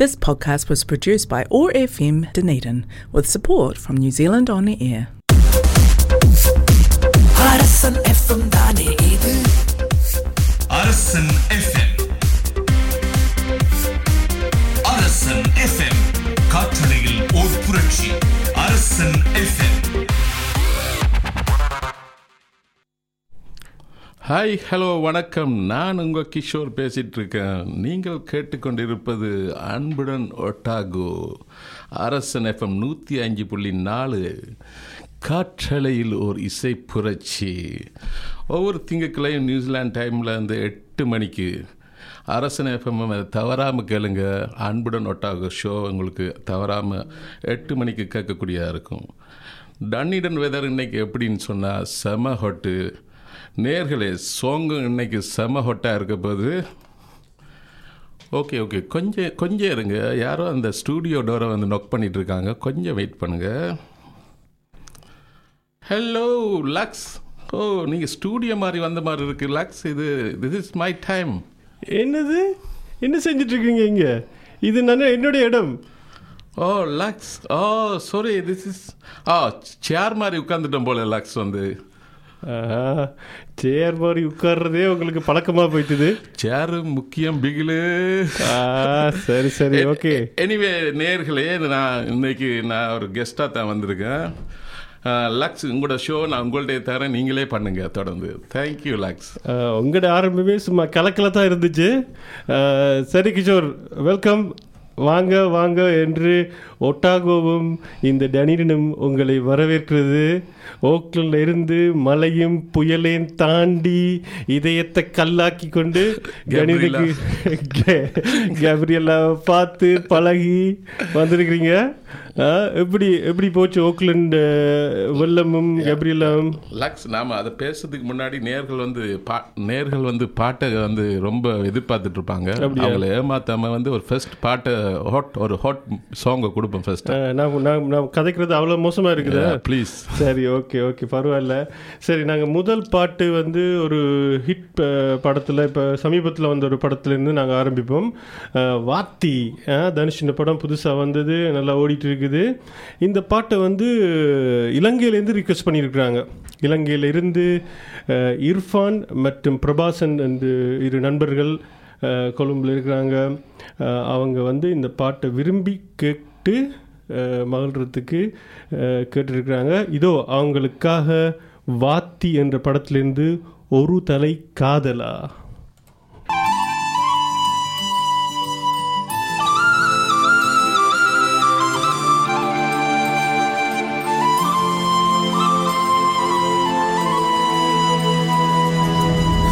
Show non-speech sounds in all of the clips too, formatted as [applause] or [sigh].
This podcast was produced by OAR FM Dunedin with support from New Zealand On Air. Arasan FM தானே இது அரசன் FM அரசன் FM காற்றலையில் ஓர் புரட்சி அரசன் எஃப்எம் ஹாய் ஹலோ வணக்கம். நான் உங்கள் கிஷோர் பேசிகிட்டு இருக்கேன் நீங்கள் கேட்டுக்கொண்டிருப்பது அன்புடன் ஒட்டாகோ. அரசன் எஃப்எம் நூற்றி அஞ்சு புள்ளி நாலு. காற்றலையில் ஓர் இசை புரட்சி. ஒவ்வொரு திங்கட்கிழமையும் நியூசிலாந்து டைமில் வந்து எட்டு மணிக்கு அரசன் எஃப்எம் தவறாமல் கேளுங்க. அன்புடன் ஒட்டாகோ ஷோ உங்களுக்கு தவறாமல் எட்டு மணிக்கு கேட்கக்கூடியதாக இருக்கும். டன்னிடன் வெதர் இன்னைக்கு எப்படின்னு சொன்னால் செம ஹொட்டு நேர்களே சோங்கு இன்னைக்கு செம ஹொட்டாக இருக்க போது ஓகே ஓகே கொஞ்சம் கொஞ்சம் இருங்க. யாரோ அந்த ஸ்டூடியோ டோரை வந்து நொக் பண்ணிட்டு இருக்காங்க கொஞ்சம் வெயிட் பண்ணுங்க. ஹலோ லக்ஸ் ஓ நீங்கள் ஸ்டூடியோ மாதிரி வந்த மாதிரி இருக்கு லக்ஸ் இது திஸ் இஸ் மை டைம் என்னது? என்ன செஞ்சுட்டு இருக்கீங்க இங்க? இது நான் என்னுடைய இடம். ஓ Lux oh sorry this is a chair மாதிரி உட்காந்துட்டோம் போல லக்ஸ் வந்து. சேர் மாதிரி உட்கார்றதே உங்களுக்கு பழக்கமா போயிட்டுது. சேரு முக்கியம் பிகிலு. சரி சரி ஓகே. எனிவே நேர்களே நான் இன்னைக்கு நான் ஒரு கெஸ்ட்டாக தான் வந்திருக்கேன். லக்ஸ் உங்களோட ஷோ நான் உங்கள்கிட்ட தரேன். நீங்களே பண்ணுங்க தொடர்ந்து. தேங்க்யூ லக்ஸ் உங்களோட ஆரம்பமே சும்மா கலக்கல தான் இருந்துச்சு. சரி கிஷோர் வெல்கம் வாங்க வாங்க என்று ஒட்டாகோவும் இந்த டனிடனும் உங்களை வரவேற்கிறது ஓக்லில் இருந்து மலையும் புயலையும் தாண்டி இதயத்தை கல்லாக்கி கொண்டு. கணிதக்கு கேப்ரியலா பார்த்து பழகி வந்திருக்கிறீங்க எப்படி எப்படி போச்சு ஓக்லண்ட் வெள்ளமும் கேப்ரியலாவும் லக்ஸ் நாம அதை பேசுறதுக்கு முன்னாடி நேர்கள் வந்து பா நேர்கள் வந்து பாட்டை வந்து ரொம்ப எதிர்பார்த்துட்டு இருப்பாங்க? அவங்கள ஏமாத்தாம வந்து ஒரு ஃபர்ஸ்ட் பாட்டை ஹாட் ஒரு ஹாட் சாங்கை கொடுப்போம் ஃபர்ஸ்ட் நான் நான் கதைக்கிறது அவ்வளோ மோசமாக இருக்குதா. ப்ளீஸ் சரி ஓகே ஓகே பரவாயில்ல. சரி நாங்கள் முதல் பாட்டு வந்து ஒரு ஹிட் படத்தில் இப்போ சமீபத்தில் வந்த ஒரு படத்துலேருந்து நாங்கள் ஆரம்பிப்போம். வாத்தி தனுஷ் இந்த படம் புதுசாக வந்தது நல்லா ஓடிட்டு இருக்குது இந்த பாட்டை வந்து இலங்கையிலேருந்து ரிக்வெஸ்ட் பண்ணியிருக்கிறாங்க. இலங்கையிலிருந்து இர்ஃபான் மற்றும் பிரபாசன் என்று இரு நண்பர்கள் கொழும்புல இருக்கிறாங்க. அவங்க வந்து இந்த பாட்டை விரும்பி கேட்டு அஹ், மகிழ்றதுக்கு கேட்டிருக்கிறாங்க. இதோ அவங்களுக்காக வாத்தி என்ற படத்திலிருந்து ஒரு தலை காதலா?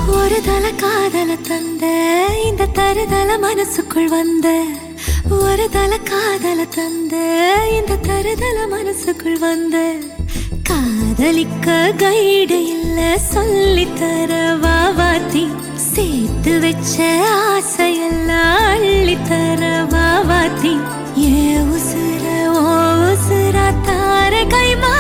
ஒரு தலை காதல தந்த இந்த தருதல மனசுக்குள் வந்த ஒரு தல காதல தந்த இந்த தருதல மனசுக்குள் வந்த. காதலிக்க கைடு இல்ல சொல்லி தர வாவாத்தி சேர்த்து வச்ச ஆசையெல்லாம் அள்ளி தர வாவாத்தி ஏ உசுர ஓ உசுரா தார கைமா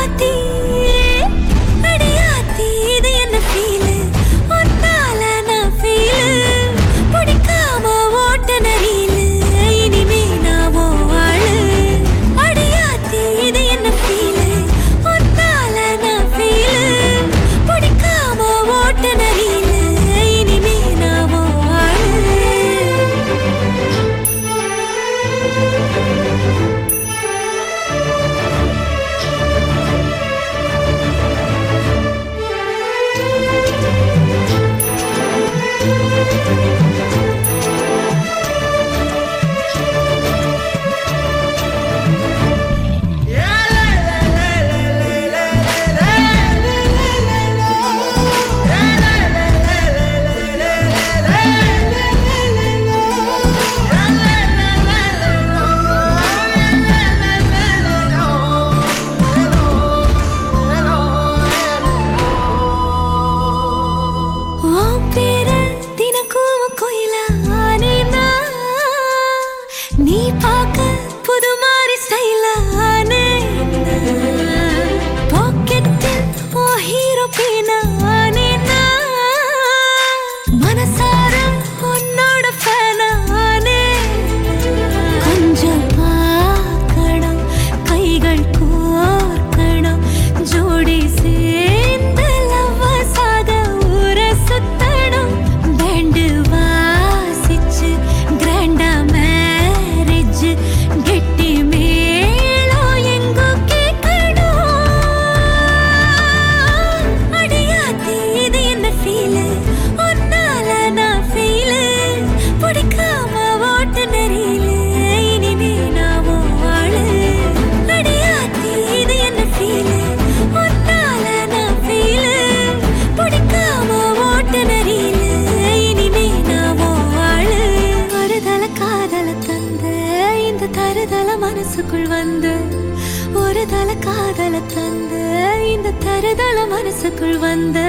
மனசுக்குள் வந்த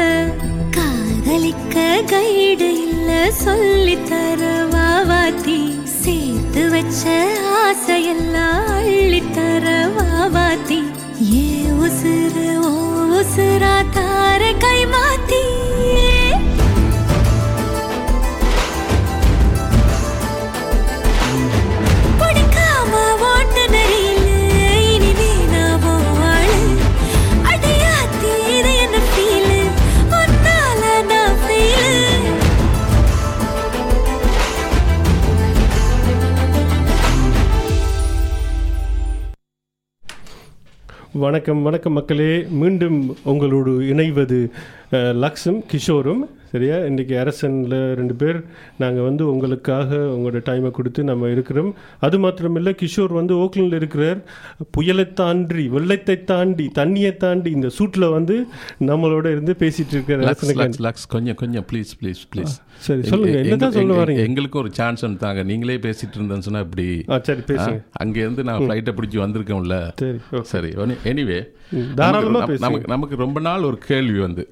காதலிக்க கைடு இல்ல சொல்லி தர வாவாத்தி சேர்த்து வச்ச வணக்கம் வணக்கம் மக்களே. மீண்டும் உங்களோடு இணைவது லக்ஸும் கிஷோரும். சரியா? இன்றைக்கி அரசனில் ரெண்டு பேர். நாங்கள் வந்து உங்களுக்காக உங்களோட டைமை கொடுத்து நம்ம இருக்கிறோம். அது மாத்திரமில்லை கிஷோர் வந்து ஓக்லண்டில் இருக்கிறார். புயலை தாண்டி வெள்ளத்தை தாண்டி தண்ணியை தாண்டி இந்த சூட்டில் வந்து நம்மளோட இருந்து பேசிட்டு இருக்கிற கொஞ்சம் கொஞ்சம் ப்ளீஸ் ப்ளீஸ் ப்ளீஸ் சரி சொல்லுங்க. என்னதான் சொல்ல வரீங்க எங்களுக்கு ஒரு சான்ஸ் தாங்க நீங்களே பேசிட்டு இருந்தேன்னு சொன்னா இப்படி சரி பேசுங்க. அங்கேருந்து நான் ஃப்ளைட்டை பிடிச்சி வந்திருக்கோம்ல சரி சரி எனிவே ம், தாராளமா பேசுங்க. நமக்கு நமக்கு ரொம்ப நாள் ஒரு கேள்வி வந்து.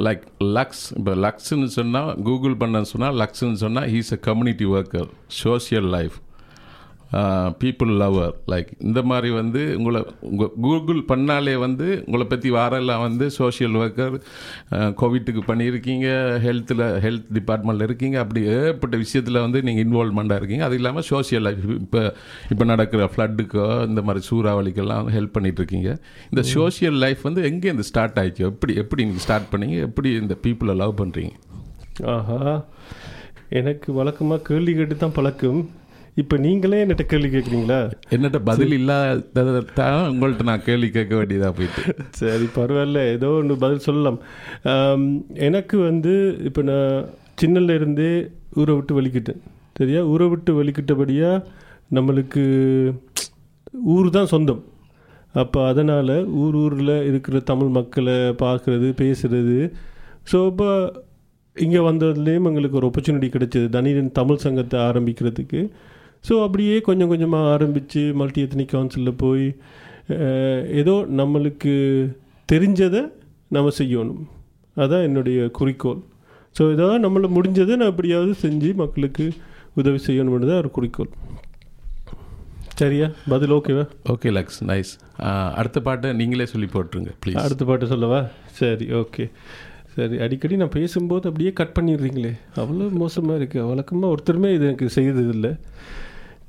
லைக் லக்ஸ் இப்போ லக்ஸ்ன்னு சொன்னால் கூகுள் பண்ண சொன்னால் லக்ஸ்ன்னு சொன்னால் he's a community worker social life people lover like இந்த மாதிரி வந்து உங்களை உங்கள் கூகுள் பண்ணாலே வந்து உங்களை பற்றி வாரெல்லாம் வந்து சோஷியல் ஒர்க்கர் கோவிட்டுக்கு பண்ணியிருக்கீங்க ஹெல்த்தில் ஹெல்த் டிபார்ட்மெண்ட்டில் இருக்கீங்க அப்படி ஏற்பட்ட விஷயத்தில் வந்து நீங்கள் இன்வால்மெண்ட்டாக இருக்கீங்க. அது இல்லாமல் சோஷியல் லைஃப் இப்போ இப்போ நடக்கிற ஃப்ளட்டுக்கோ இந்த மாதிரி சூறாவளிக்கெல்லாம் ஹெல்ப் பண்ணிட்டு இருக்கீங்க இந்த சோஷியல் லைஃப் வந்து எங்கே இந்த ஸ்டார்ட் ஆயிடுச்சு எப்படி எப்படி நீங்கள் ஸ்டார்ட் பண்ணீங்க? எப்படி இந்த பீப்புளை லவ் பண்ணுறீங்க ஆஹா. எனக்கு வழக்கமாக கேள்வி கேட்டு தான் பழக்கம். இப்போ நீங்களே என்கிட்ட கேள்வி கேட்குறீங்களா என்னட்ட பதில் இல்லாததை தான் உங்கள்கிட்ட நான் கேள்வி கேட்க வேண்டியதாக போயிட்டு. சரி பரவாயில்ல. ஏதோ ஒன்று பதில் சொல்லலாம். எனக்கு வந்து இப்போ நான் சின்னல இருந்தே ஊரை விட்டு வலிக்கிட்டேன். சரியா? ஊரை விட்டு வலிக்கிட்டபடியாக நம்மளுக்கு ஊர் தான் சொந்தம். அப்போ அதனால் ஊர் ஊரில் இருக்கிற தமிழ் மக்களை பார்க்குறது பேசுகிறது ஸோ இப்போ இங்கே வந்ததுலேயும் எங்களுக்கு ஒரு opportunity கிடைச்சது. தனியன் தமிழ் சங்கத்தை ஆரம்பிக்கிறதுக்கு. ஸோ அப்படியே கொஞ்சம் கொஞ்சமாக ஆரம்பித்து மல்டி எத்னிக் கவுன்சிலில் போய் ஏதோ நம்மளுக்கு தெரிஞ்சதை நம்ம செய்யணும். அதான் என்னுடைய குறிக்கோள். ஸோ ஏதாவது நம்மளை முடிஞ்சதை நான் எப்படியாவது செஞ்சு மக்களுக்கு உதவி செய்யணும்னு தான் ஒரு குறிக்கோள். சரியா? பதில் ஓகேவா ஓகே லக்ஸ் நைஸ் அடுத்த பாட்டை நீங்களே சொல்லி போட்டுருங்க ப்ளீஸ் அடுத்த பாட்டு சொல்லவா? சரி ஓகே சரி அடிக்கடி நான் பேசும்போது அப்படியே கட் பண்ணிடுறீங்களே. அவ்வளோ மோசமாக இருக்குது வழக்கமாக ஒருத்தருமே இது எனக்கு செய்ததில்லை.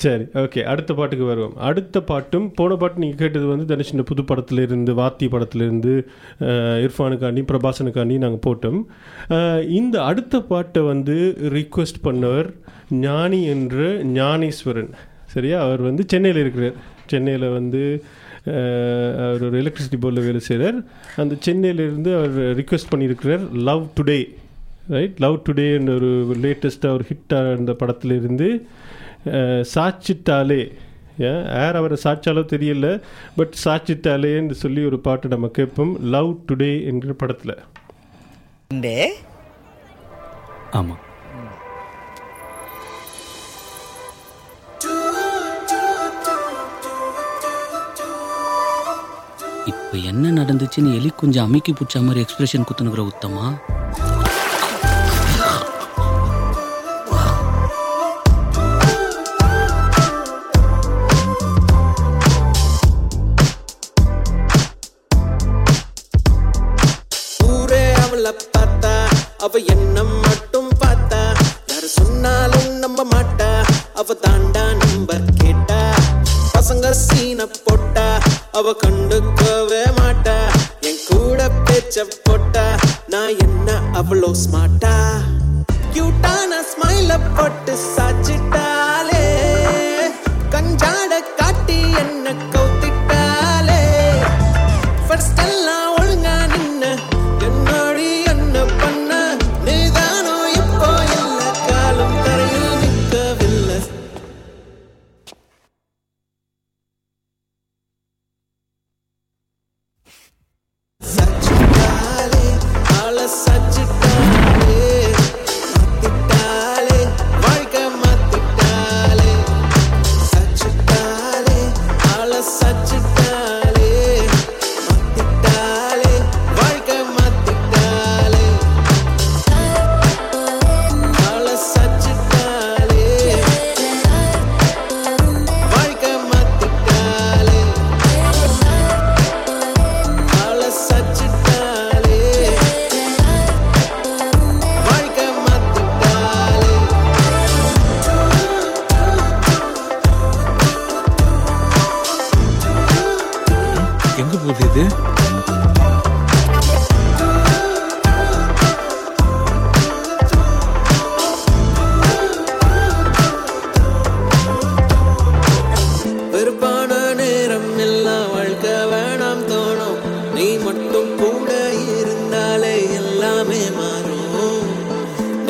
சரி ஓகே அடுத்த பாட்டுக்கு வருவோம். அடுத்த பாட்டும் போன பாட்டு நீங்கள் கேட்டது வந்து தனுஷின் புது படத்துலேருந்து வாத்தி படத்துலேருந்து இர்ஃபானுக்காண்டி பிரபாசனுக்காண்டி நாங்கள் போட்டோம். இந்த அடுத்த பாட்டை வந்து ரிக்வெஸ்ட் பண்ணவர் ஞானி என்ற ஞானேஸ்வரன். சரியா? அவர் வந்து சென்னையில் இருக்கிறார். சென்னையில் வந்து அவர் ஒரு எலக்ட்ரிசிட்டி போர்டில் வேலை செய்கிறார் அந்த சென்னையிலேருந்து அவர் ரிக்வெஸ்ட் பண்ணியிருக்கிறார் லவ் டுடே ரைட் லவ் டுடேன்ற ஒரு லேட்டஸ்ட்டாக ஒரு ஹிட்டாக இருந்த படத்துலேருந்து சாச்சிட்டாலே ஏன் யார் அவரை சாட்சாலோ தெரியல பட் சாச்சிட்டாலேன்னு சொல்லி ஒரு பாட்டு நம்ம கேட்போம் லவ் டுடே என்கிற படத்தில். ஆமாம் இப்போ என்ன நடந்துச்சுன்னு எலி கொஞ்சம் அமுக்கி பிடிச்ச மாதிரி எக்ஸ்பிரஷன் குத்துனுக்குற உத்தமா? கண்களை பார்த்தா அவ என்ன மட்டும் பார்த்தா. யாரு சொன்னாலும் நம்ப மாட்டா அவ தாண்டா நம்பர் கேட்டா. பசங்க சீன போட்டா அவ கண்டுக்கவே மாட்டா. என் கூட பேச்ச போட்டா நான் என்ன அவ்வளோ ஸ்மார்ட்டா கியூட்டான ஸ்மைல போட்டு சாச்சிட்டு.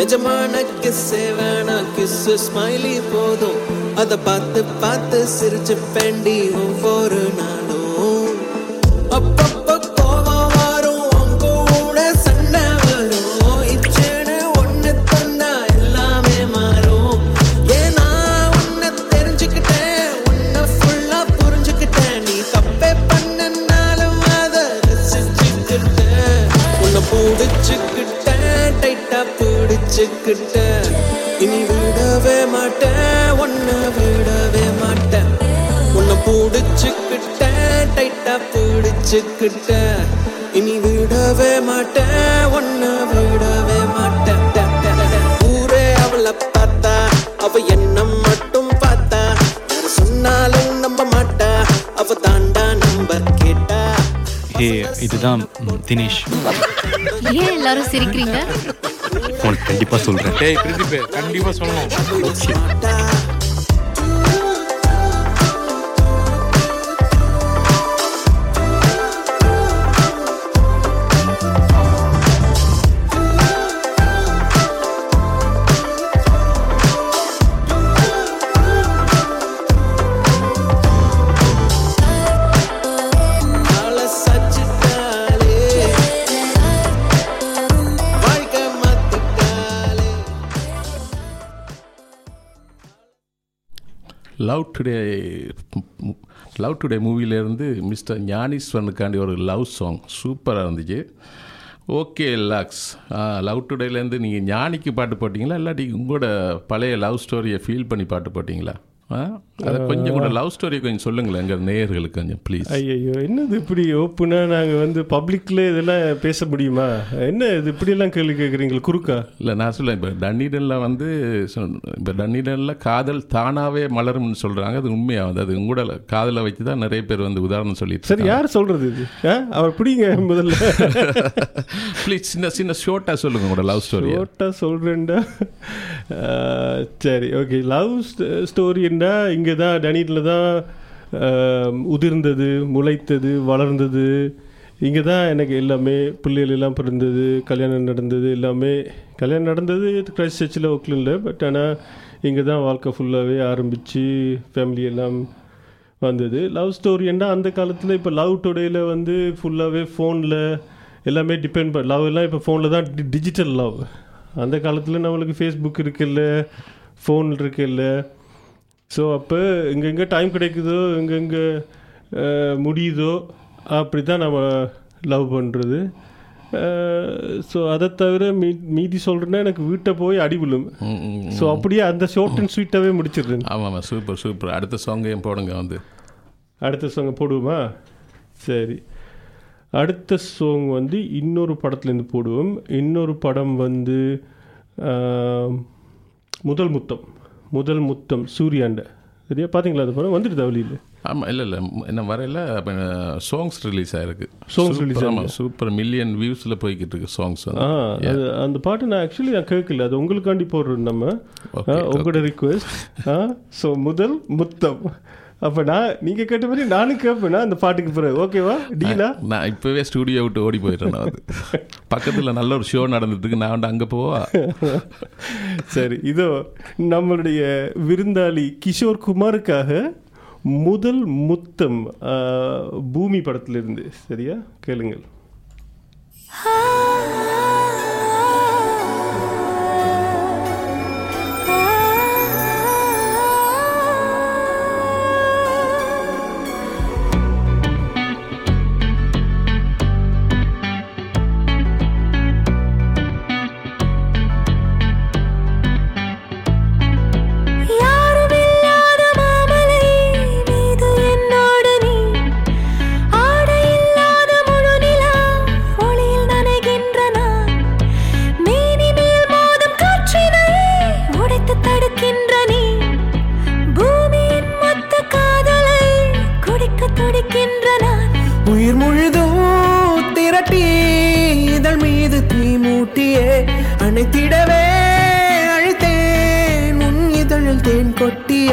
நிஜமான கிஸ்ஸே கிசு ஸ்மைலி போதும். அதை பார்த்து பார்த்து சிரிச்சு பெண்டி ஒவ்வொரு நாள் பிடிச்சுக்கிட்டேன் இனி விடவே மாட்டேன். உன்னை விடவே மாட்டேன். ஊரே அவளை பார்த்தா அவ என்ன மட்டும் பார்த்தா. சொன்னாலும் நம்ப மாட்டா. அவ தாண்டா நம்பர் கேட்டா. ஏ இதுதான் தினேஷ். ஏன் எல்லாரும் சிரிக்கிறீங்க? உனக்கு கண்டிப்பா சொல்றேன். கண்டிப்பா சொல்லணும். லவ் டுடே லவ் டுடே மூவிலேருந்து மிஸ்டர் ஞானீஸ்வரனுக்காண்டி ஒரு லவ் சாங் சூப்பராக இருந்துச்சு. ஓகே லாக்ஸ் லவ் டுடேலேருந்து நீங்கள் ஞானிக்கு பாட்டு போட்டிங்களா? இல்லாட்டி உங்களோட பழைய லவ் ஸ்டோரியை ஃபீல் பண்ணி பாட்டு போட்டிங்களா? அதை கொஞ்சம் கூட லவ் ஸ்டோரியை கொஞ்சம் சொல்லுங்களேன் எங்கள் நேயர்களுக்கு கொஞ்சம் ப்ளீஸ் ஐயோ என்னது இப்படி ஓப்பனாக நாங்கள் வந்து பப்ளிக்கில் இதெல்லாம் பேச முடியுமா? என்ன இது இப்படியெல்லாம் கேள்வி கேட்குறீங்களா குறுக்கா? இல்லை நான் சொல்ல இப்போ டன்னிடனில் வந்து இப்போ டன்னிடனில் காதல் தானாகவே மலரும்னு சொல்கிறாங்க அது உண்மையாகுது அது உங்களோட காதலை வச்சு தான் நிறைய பேர் வந்து உதாரணம் சொல்லிட்டு சரி யார் சொல்கிறது இது? அவர் பிடிங்க முதல்ல. [laughs] ப்ளீஸ் சின்ன சின்ன ஷோர்ட்டாக சொல்லுங்க உங்களோட லவ் ஸ்டோரி ஷோர்ட்டா சொல்கிறேன்டா சரி ஓகே லவ் அப்படின்னா இங்கே தான் டனியில் தான் உதிர்ந்தது முளைத்தது வளர்ந்தது. இங்கே தான் எனக்கு எல்லாமே பிள்ளைகள் எல்லாம் பிறந்தது கல்யாணம் நடந்தது எல்லாமே கல்யாணம் நடந்தது கிரைஸ்ட் சர்ச்சில் ஓக்லில் பட் ஆனால் இங்கே தான் வாழ்க்கை ஃபுல்லாகவே ஆரம்பித்து ஃபேமிலி எல்லாம் வந்தது. லவ் ஸ்டோரின்னா அந்த காலத்தில் இப்போ லவ் டுடேயில் வந்து ஃபுல்லாகவே ஃபோனில் எல்லாமே டிபெண்ட் பண்ண லவ் எல்லாம் இப்போ ஃபோனில் தான் டிஜிட்டல் லவ் அந்த காலத்தில் நம்மளுக்கு ஃபேஸ்புக் இருக்குல்ல ஃபோன் இருக்குல்ல ஸோ அப்போ எங்கெங்கே டைம் கிடைக்குதோ எங்கெங்கே முடியுதோ அப்படி தான் நம்ம லவ் பண்ணுறது ஸோ அதை தவிர மீ மீதி சொல்கிறேன்னா எனக்கு வீட்டை போய் அடி விழும். ஸோ அப்படியே அந்த ஷார்ட் அண்ட் ஸ்வீட்டாகவே முடிச்சிடுறேன். ஆமாம் ஆமாம் சூப்பர் சூப்பர் அடுத்த சாங்கையும் போடுங்க வந்து? அடுத்த சாங் போடுவோமா? சரி. அடுத்த சாங் வந்து இன்னொரு படத்துலேருந்து போடுவோம். இன்னொரு படம் வந்து முதல் முத்தம். முதல் முத்தம் சூர்யாண்ட. சரியா பார்த்தீங்களா அந்த படம் வந்துட்டு வழியில் ஆமாம் இல்லை இல்லை. என்ன வரையில? சாங்ஸ் ரிலீஸ் ஆயிருக்கு. Songs release ஆமாம் சூப்பர் மில்லியன் வியூஸில் போய்கிட்டு இருக்கு சாங்ஸ் ஆ அது அந்த பாட்டு நான் ஆக்சுவலி நான் கேட்கல. அது உங்களுக்காண்டி போடுறோம் நம்ம. உங்களோட ரிக்வெஸ்ட் ஆ ஸோ முதல் முத்தம். அப்போ நான் நீங்கள் கேட்ட மாதிரி நானும் கேட்பேனா அந்த பாட்டுக்கு பிறகு. ஓகேவா? டீலா? நான் இப்போவே ஸ்டுடியோ விட்டு ஓடி போயிட்டேன் நான் வந்து. பக்கத்தில் நல்ல ஒரு ஷோ நடந்துட்டு இருக்கு நான் வந்து அங்கே போவா? சரி இதோ நம்மளுடைய விருந்தாளி கிஷோர் குமாருக்காக முதல் முத்தம் பூமி படத்திலிருந்து. சரியா? கேளுங்கள்.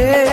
yeah.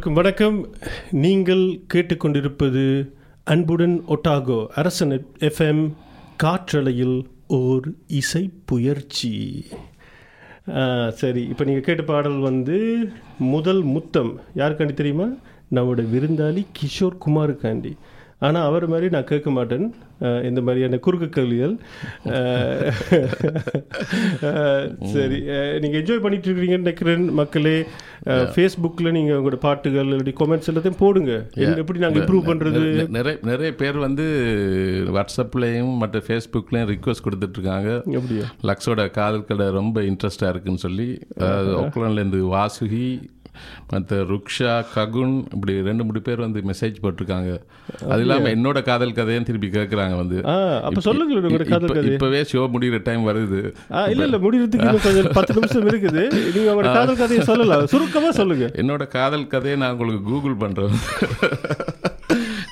அனைவருக்கும் வணக்கம். நீங்கள் கேட்டுக்கொண்டிருப்பது அன்புடன் ஒட்டாகோ அரசன் எஃப்எம் காற்றலையில் ஓர் இசை புயற்சி. சரி இப்போ நீங்கள் கேட்ட பாடல் வந்து முதல் முத்தம். யாருக்காண்டி தெரியுமா? நம்மளோட விருந்தாளி கிஷோர் குமாருக்காண்டி. ஆனால் அவர் மாதிரி நான் கேட்க மாட்டேன். இந்த மாதிரியான குறுக்கு கேள்விகள் சரி. நீங்கள் என்ஜாய் பண்ணிட்டு இருக்கிறீங்கன்னு நினைக்கிறேன் மக்களே. ஃபேஸ்புக்கில் நீங்கள் உங்களோட பாட்டுகள் இல்லாட்டி கொமெண்ட்ஸ் எல்லாத்தையும் போடுங்க. எப்படி நாங்கள் இம்ப்ரூவ் பண்ணுறது நிறைய நிறைய பேர் வந்து வாட்ஸ்அப்லேயும் மற்ற ஃபேஸ்புக்லேயும் ரிக்வஸ்ட் கொடுத்துட்ருக்காங்க. அப்படியா? லக்ஸோட காதல் கடை ரொம்ப இன்ட்ரெஸ்டாக இருக்குன்னு சொல்லி ஓக்லாண்ட்லேருந்து வாசுகி மற்ற ருக்ஷா ககுன் இப்படி ரெண்டு மூணு பேர் வந்து மெசேஜ் போட்டிருக்காங்க. அது இல்லாமல் என்னோட காதல் கதையும் திருப்பி கேட்குறாங்க வந்து. அப்ப உங்களோட காதல் கதையை. இப்பவே ஷோ முடிகிற டைம் வருது. இல்லை இல்லை முடிகிறதுக்கு கொஞ்சம் பத்து நிமிஷம் இருக்குது. நீங்கள் உங்களோட காதல் கதையை சொல்லலாம். சுருக்கமாக சொல்லுங்கள் என்னோட காதல் கதையை நான் உங்களுக்கு கூகுள் பண்ணுறேன்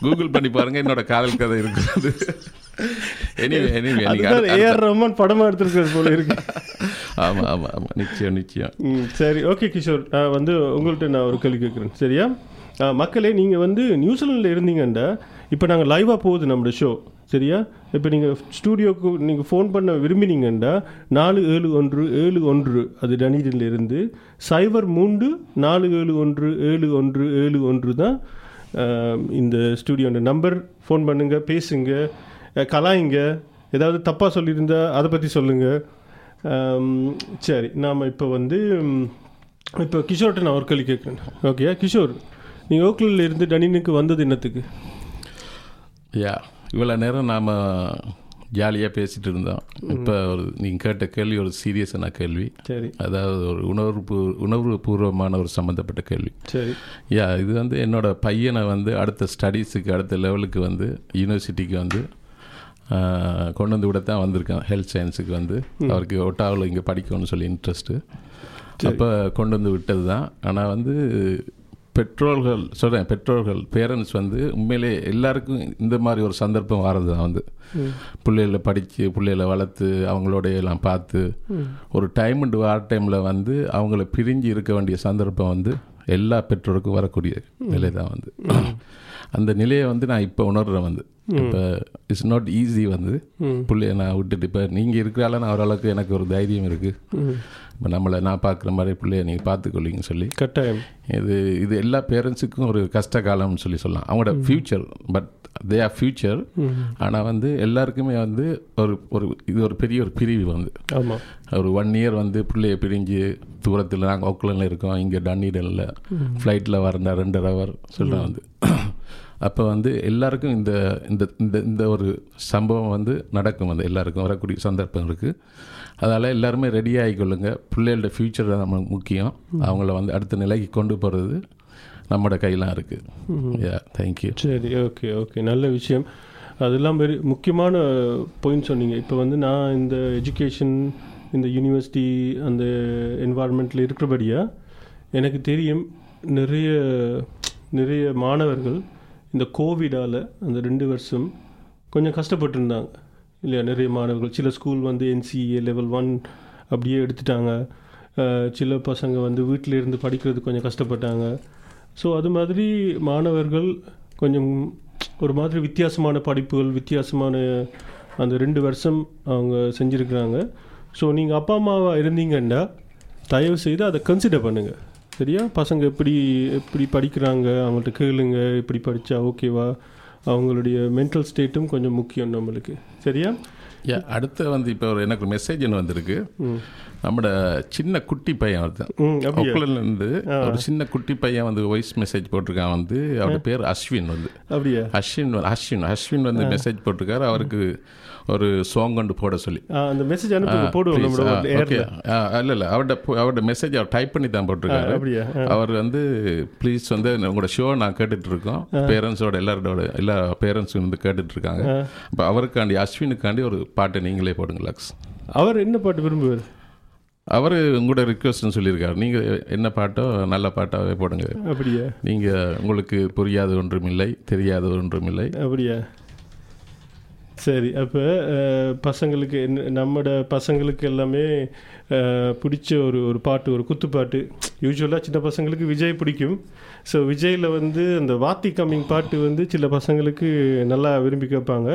கூகுள் பண்ணி பாருங்க என்னோட காதல் கதை இருக்குது எனிவே ஏஆர் ரஹ்மான் படமா எடுத்திருக்கிறது போல இருக்கு. ஆமா ஆமா ஆமா. நிச்சயம் நிச்சயம். சரி ஓகே கிஷோர். நான் வந்து உங்கள்கிட்ட நான் ஒரு கேள்வி கேட்குறேன் சரியா? மக்களே நீங்கள் வந்து நியூசிலாண்டில் இருந்தீங்கண்டா இப்போ நாங்கள் லைவாக போகுது நம்மளோட ஷோ சரியா? இப்போ நீங்கள் ஸ்டூடியோக்கு நீங்கள் ஃபோன் பண்ண விரும்பினீங்கண்டா நாலு ஏழு ஒன்று ஏழு ஒன்று அது டனீரில் இருந்து சைபர் மூன்று நாலு ஏழு ஒன்று ஏழு ஒன்று ஏழு ஒன்று தான் இந்த ஸ்டூடியோட நம்பர் ஃபோன் பண்ணுங்கள் பேசுங்க கலாயிங்க ஏதாவது தப்பாக சொல்லியிருந்தா அதை பற்றி சொல்லுங்கள் சரி நாம் இப்போ வந்து இப்போ கிஷோர்கிட்ட நான் ஒரு கேள்வி கேட்குறேன் ஓகே கிஷோர் நீங்கள் ஓக்லில் இருந்து டனினுக்கு வந்தது என்னத்துக்கு? யா இவ்வளோ நேரம் நாம் ஜாலியாக பேசிட்டு இருந்தோம். இப்போ ஒரு நீங்கள் கேட்ட கேள்வி ஒரு சீரியஸான கேள்வி. சரி. அதாவது ஒரு உணர்வு உணர்வு பூர்வமான ஒரு சம்மந்தப்பட்ட கேள்வி. சரி. யா இது வந்து என்னோட பையனை வந்து அடுத்த ஸ்டடீஸுக்கு அடுத்த லெவலுக்கு வந்து யூனிவர்சிட்டிக்கு வந்து கொண்டு வந்து விட தான் வந்திருக்கேன். ஹெல்த் சயின்ஸுக்கு வந்து. அவருக்கு ஒட்டாவில் இங்கே படிக்கணும்னு சொல்லி இன்ட்ரெஸ்ட்டு அப்போ கொண்டு வந்து விட்டது தான் ஆனால் வந்து பெற்றோர்கள் சொல்கிறேன் பெற்றோர்கள் பேரண்ட்ஸ் வந்து உண்மையிலே எல்லாருக்கும் இந்த மாதிரி ஒரு சந்தர்ப்பம் வர்றது தான் வந்து பிள்ளைகளை படித்து பிள்ளைகளை வளர்த்து அவங்களோட எல்லாம் பார்த்து ஒரு டைம் அண்ட் வார் டைமில் வந்து அவங்கள பிரிஞ்சு இருக்க வேண்டிய சந்தர்ப்பம் வந்து எல்லா பெற்றோருக்கும் வரக்கூடிய நிலை தான் வந்து. அந்த நிலையை வந்து நான் இப்போ உணர்றேன் வந்து. இப்போ இட்ஸ் நாட் ஈஸி வந்து. பிள்ளைய நான் விட்டுட்டு இப்போ நீங்கள் இருக்கிறால நான் ஓரளவுக்கு எனக்கு ஒரு தைரியம் இருக்குது இப்போ நம்மளை நான் பார்க்குற மாதிரி பிள்ளைய நீங்கள் பார்த்துக்கொள்ளிங்கன்னு சொல்லி. கட்டாயம். இது இது எல்லா பேரண்ட்ஸுக்கும் ஒரு கஷ்ட காலம்னு சொல்லி சொல்லலாம். அவங்களோட future but they are future ஆனால் வந்து எல்லாருக்குமே வந்து ஒரு ஒரு இது ஒரு பெரிய ஒரு பிரிவு வந்து. ஆமாம் ஒரு ஒன் இயர் வந்து பிள்ளைய பிரிஞ்சு தூரத்தில் நாங்கள் ஓக்லண்டில் இருக்கோம் இங்கே டன்னிடனில் ஃப்ளைட்டில் வரண்டா ரெண்டு ஹவர் சொல்கிறேன் வந்து. அப்போ வந்து எல்லாருக்கும் இந்த இந்த இந்த இந்த ஒரு சம்பவம் வந்து நடக்கும் வந்து. எல்லாருக்கும் வரக்கூடிய சந்தர்ப்பம் இருக்குது அதால் எல்லாருமே ரெடி ஆகிக்கொள்ளுங்க. பிள்ளைகளோட ஃப்யூச்சர் நம்ம முக்கியம். அவங்கள வந்து அடுத்த நிலைக்கு கொண்டு போகிறது நம்மளோட கையெல்லாம் இருக்குது யா தேங்க்யூ சரி ஓகே ஓகே நல்ல விஷயம். அதெல்லாம் வெரி முக்கியமான பாயிண்ட் சொன்னீங்க. இப்போ வந்து நான் இந்த எஜுகேஷன் இந்த யூனிவர்சிட்டி அந்த என்வாரன்மெண்ட்டில் இருக்கிறபடியா எனக்கு தெரியும் நிறைய நிறைய மாணவர்கள் இந்த கோவிடால் அந்த ரெண்டு வருஷம் கொஞ்சம் கஷ்டப்பட்டுருந்தாங்க. இல்லையா? நிறைய மாணவர்கள். சில ஸ்கூல் வந்து என்சிஏ லெவல் ஒன் அப்படியே எடுத்துட்டாங்க. சில பசங்க வந்து வீட்டில் இருந்து படிக்கிறது கொஞ்சம் கஷ்டப்பட்டாங்க. ஸோ அது மாதிரி மாணவர்கள் கொஞ்சம் ஒரு மாதிரி வித்தியாசமான படிப்புகள் வித்தியாசமான அந்த ரெண்டு வருஷம் அவங்க செஞ்சுருக்குறாங்க. ஸோ நீங்கள் அப்பா அம்மாவாக இருந்தீங்கன்னா தயவு செய்து அதை கன்சிடர் பண்ணுங்கள் சரியா? பசங்க எப்படி எப்படி படிக்கிறாங்க? அவங்கள்ட்ட கேளுங்க. எப்படி படித்தா ஓகேவா அவங்களுடைய மென்டல் ஸ்டேட்டும் கொஞ்சம் முக்கியம் நம்மளுக்கு. சரியா? யா அடுத்து வந்து இப்போ ஒரு எனக்கு மெசேஜ் ஒன்று வந்திருக்கு. நம்மட சின்ன குட்டி பையன் ஒருத்தன்? ஒக்குலன்லேருந்து ஒரு சின்ன குட்டி பையன் வந்து வாய்ஸ் மெசேஜ் போட்டிருக்கான் வந்து. அவரோட பேர் அஸ்வின் வந்து. அப்படியா? அஸ்வின் அஸ்வின் அஸ்வின் வந்து மெசேஜ் போட்டிருக்காரு. அவருக்கு ஒரு சாங் கொண்டு போட சொல்லி. அந்த மெசேஜ் அனுப்புங்க போடுவோம் இல்லை இல்லை. அவரோட அவரோட மெசேஜ் அவர் டைப் பண்ணி தான் போட்டிருக்காரு. அவர் வந்து ப்ளீஸ் வந்து உங்களோட ஷோ நான் கேட்டுட்டு இருக்கோம் பேரண்ட்ஸோட எல்லாரோட எல்லா பேரண்ட்ஸும் வந்து கேட்டுட்டு இருக்காங்க இப்போ அவருக்காண்டி அஸ்வினுக்காண்டி ஒரு பாட்டு நீங்களே போடுங்க லக்ஸ் அவர் என்ன பாட்டு விரும்புவார்? அவர் உங்களோட ரிக்வஸ்ட்னு சொல்லியிருக்காரு. நீங்கள் என்ன பாட்டோ நல்ல பாட்டாவே போடுங்க. அப்படியா? நீங்கள் உங்களுக்கு புரியாத ஒன்றுமில்லை தெரியாத ஒன்றுமில்லை அப்படியா? சரி அப்போ பசங்களுக்கு என்ன நம்மட பசங்களுக்கு எல்லாமே பிடிச்ச ஒரு ஒரு பாட்டு ஒரு குத்துப்பாட்டு யூஸ்வலாக சின்ன பசங்களுக்கு விஜய் பிடிக்கும். ஸோ விஜயில் வந்து அந்த வாத்தி கம்மிங் பாட்டு வந்து சில பசங்களுக்கு நல்லா விரும்பி கேட்பாங்க.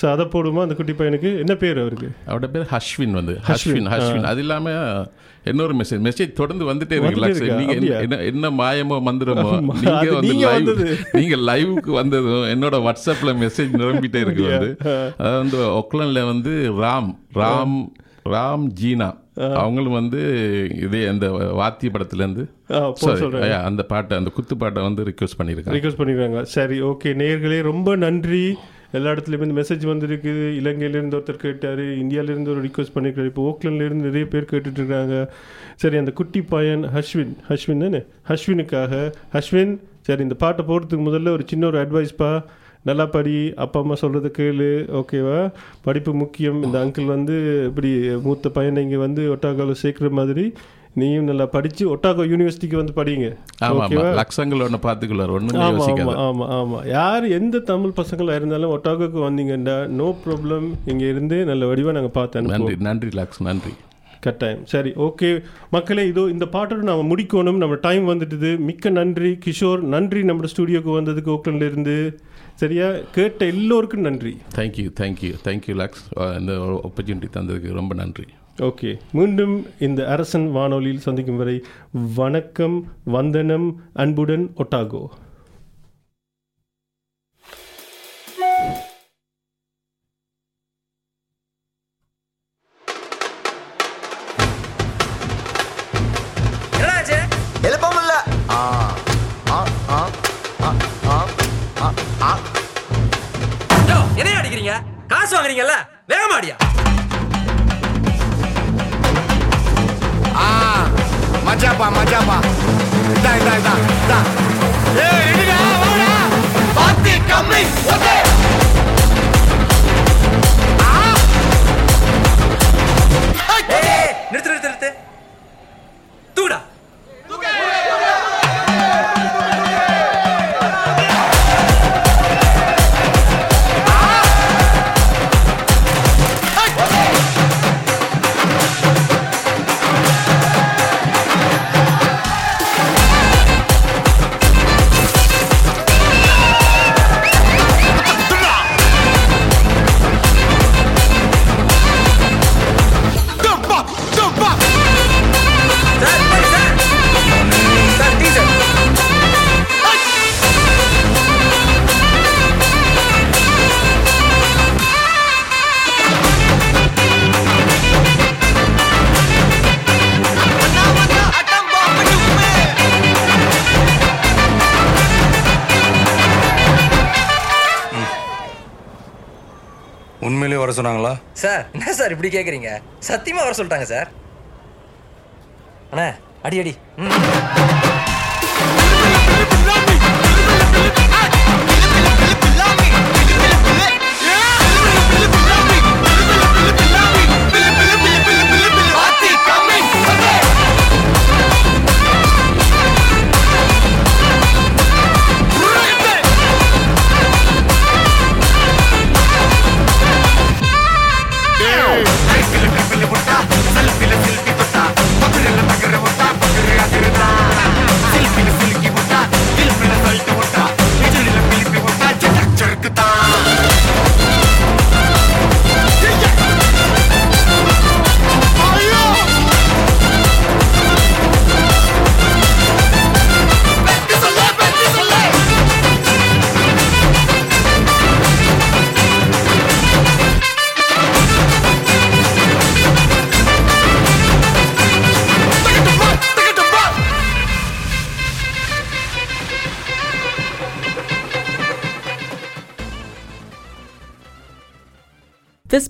ஸோ அதை போடுமா அந்த குட்டி பையனுக்கு? என்ன பேர் அவருக்கு? அவரோட பேர் ஹஷ்வின் வந்து. ஹஷ்வின் ஹஷ்வின் அது இல்லாம இன்னொரு மெசேஜ் மெசேஜ் தொடர்ந்து வந்துட்டே இருக்கு? நீங்க என்ன-? என்ன மாயமோ மந்திரமோ [laughs] நீங்க வந்து நீங்க லைவுக்கு வந்ததும் என்னோட வாட்ஸ்அப்ல மெசேஜ் நிரம்பிட்டே இருக்கு வந்து. அதாவது வந்து ஒக்லண்ட்ல வந்து ராம் ராம் ராம் ஜீனா. அவங்களும் வந்து இதே அந்த வாத்திய படத்துல இருந்து ஆ, போட sorry, சொல்றேன். ஐயா, அந்த பாட்டை அந்த குத்து பாட்டை வந்து ரிக்வெஸ்ட் பண்ணியிருக்காங்க. ரிக்வஸ்ட் பண்ணிடுறாங்க சரி ஓகே நேயர்களே ரொம்ப நன்றி. எல்லா இடத்துலையுமே இந்த மெசேஜ் வந்திருக்குது இலங்கையிலேருந்து ஒருத்தர் கேட்டார் இந்தியாவிலேருந்து ஒரு ரிக்வஸ்ட் பண்ணியிருக்காரு. இப்போ ஓக்லண்ட்லேருந்து நிறைய பேர் கேட்டுட்டு இருக்காங்க சரி அந்த குட்டி பையன் ஹஷ்வின் ஹஷ்வின் தானே? ஹஷ்வினுக்காக. ஹஷ்வின் சரி இந்த பாட்டை போடுறதுக்கு முதல்ல ஒரு சின்ன ஒரு அட்வைஸ்ப்பா நல்லா படி அப்பா அம்மா சொல்கிறத கேளு ஓகேவா? படிப்பு முக்கியம். இந்த அங்கிள் வந்து இப்படி மூத்த பையனை இங்கே வந்து ஒட்டாகாவில் சேர்க்குற மாதிரி நீயும் நல்லா படித்து ஒட்டாகோ யூனிவர்சிட்டிக்கு வந்து படிங்க. லட்சங்கள் ஒன்று பார்த்துக்குள்ளார் ஒன்றும் ஆமா யோசிக்காத. ஆமா ஆமா. ஆமா யார் எந்த தமிழ் பசங்களா இருந்தாலும் ஒட்டாகோக்கு வந்தீங்கன்னா நோ ப்ராப்ளம் இங்க இருந்து நல்ல வடிவா நாங்க பார்த்தேன் நன்றி நன்றி லக்ஸ் நன்றி. கட்டாயம். சரி ஓகே மக்களே இதோ இந்த பாட்டோட நாம முடிக்கணும். நம்ம டைம் வந்துட்டுது. மிக்க நன்றி கிஷோர். நன்றி நம்ம ஸ்டுடியோக்கு வந்ததுக்கு ஓக்லண்ட்ல இருந்து சரியா? கேட்ட எல்லோருக்கும் நன்றி. Thank you thank you thank you Lux இந்த ஆப்பர்ச்சுனிட்டி தந்ததுக்கு ரொம்ப நன்றி. ஓகே மீண்டும் இந்த அரசன் வானொலியில் சந்திக்கும் வரை வணக்கம் வந்தனம் அன்புடன் ஒட்டாகோ. ஆ என்னைய அடிக்கிறீங்க? காசு வாங்குறீங்கல்ல? வேகமாடியா ஆ மஜாப்பா இதா இதா இதா இதா. ஏய் எடுடா வாடா. பாத்தி கம்மி ஓகே சொன்னாங்களா? சார் என்ன சார் இப்படி கேக்குறீங்க? சத்தியமா வர சொல்லிட்டாங்க சார். அண்ணா அடி அடி. ம்.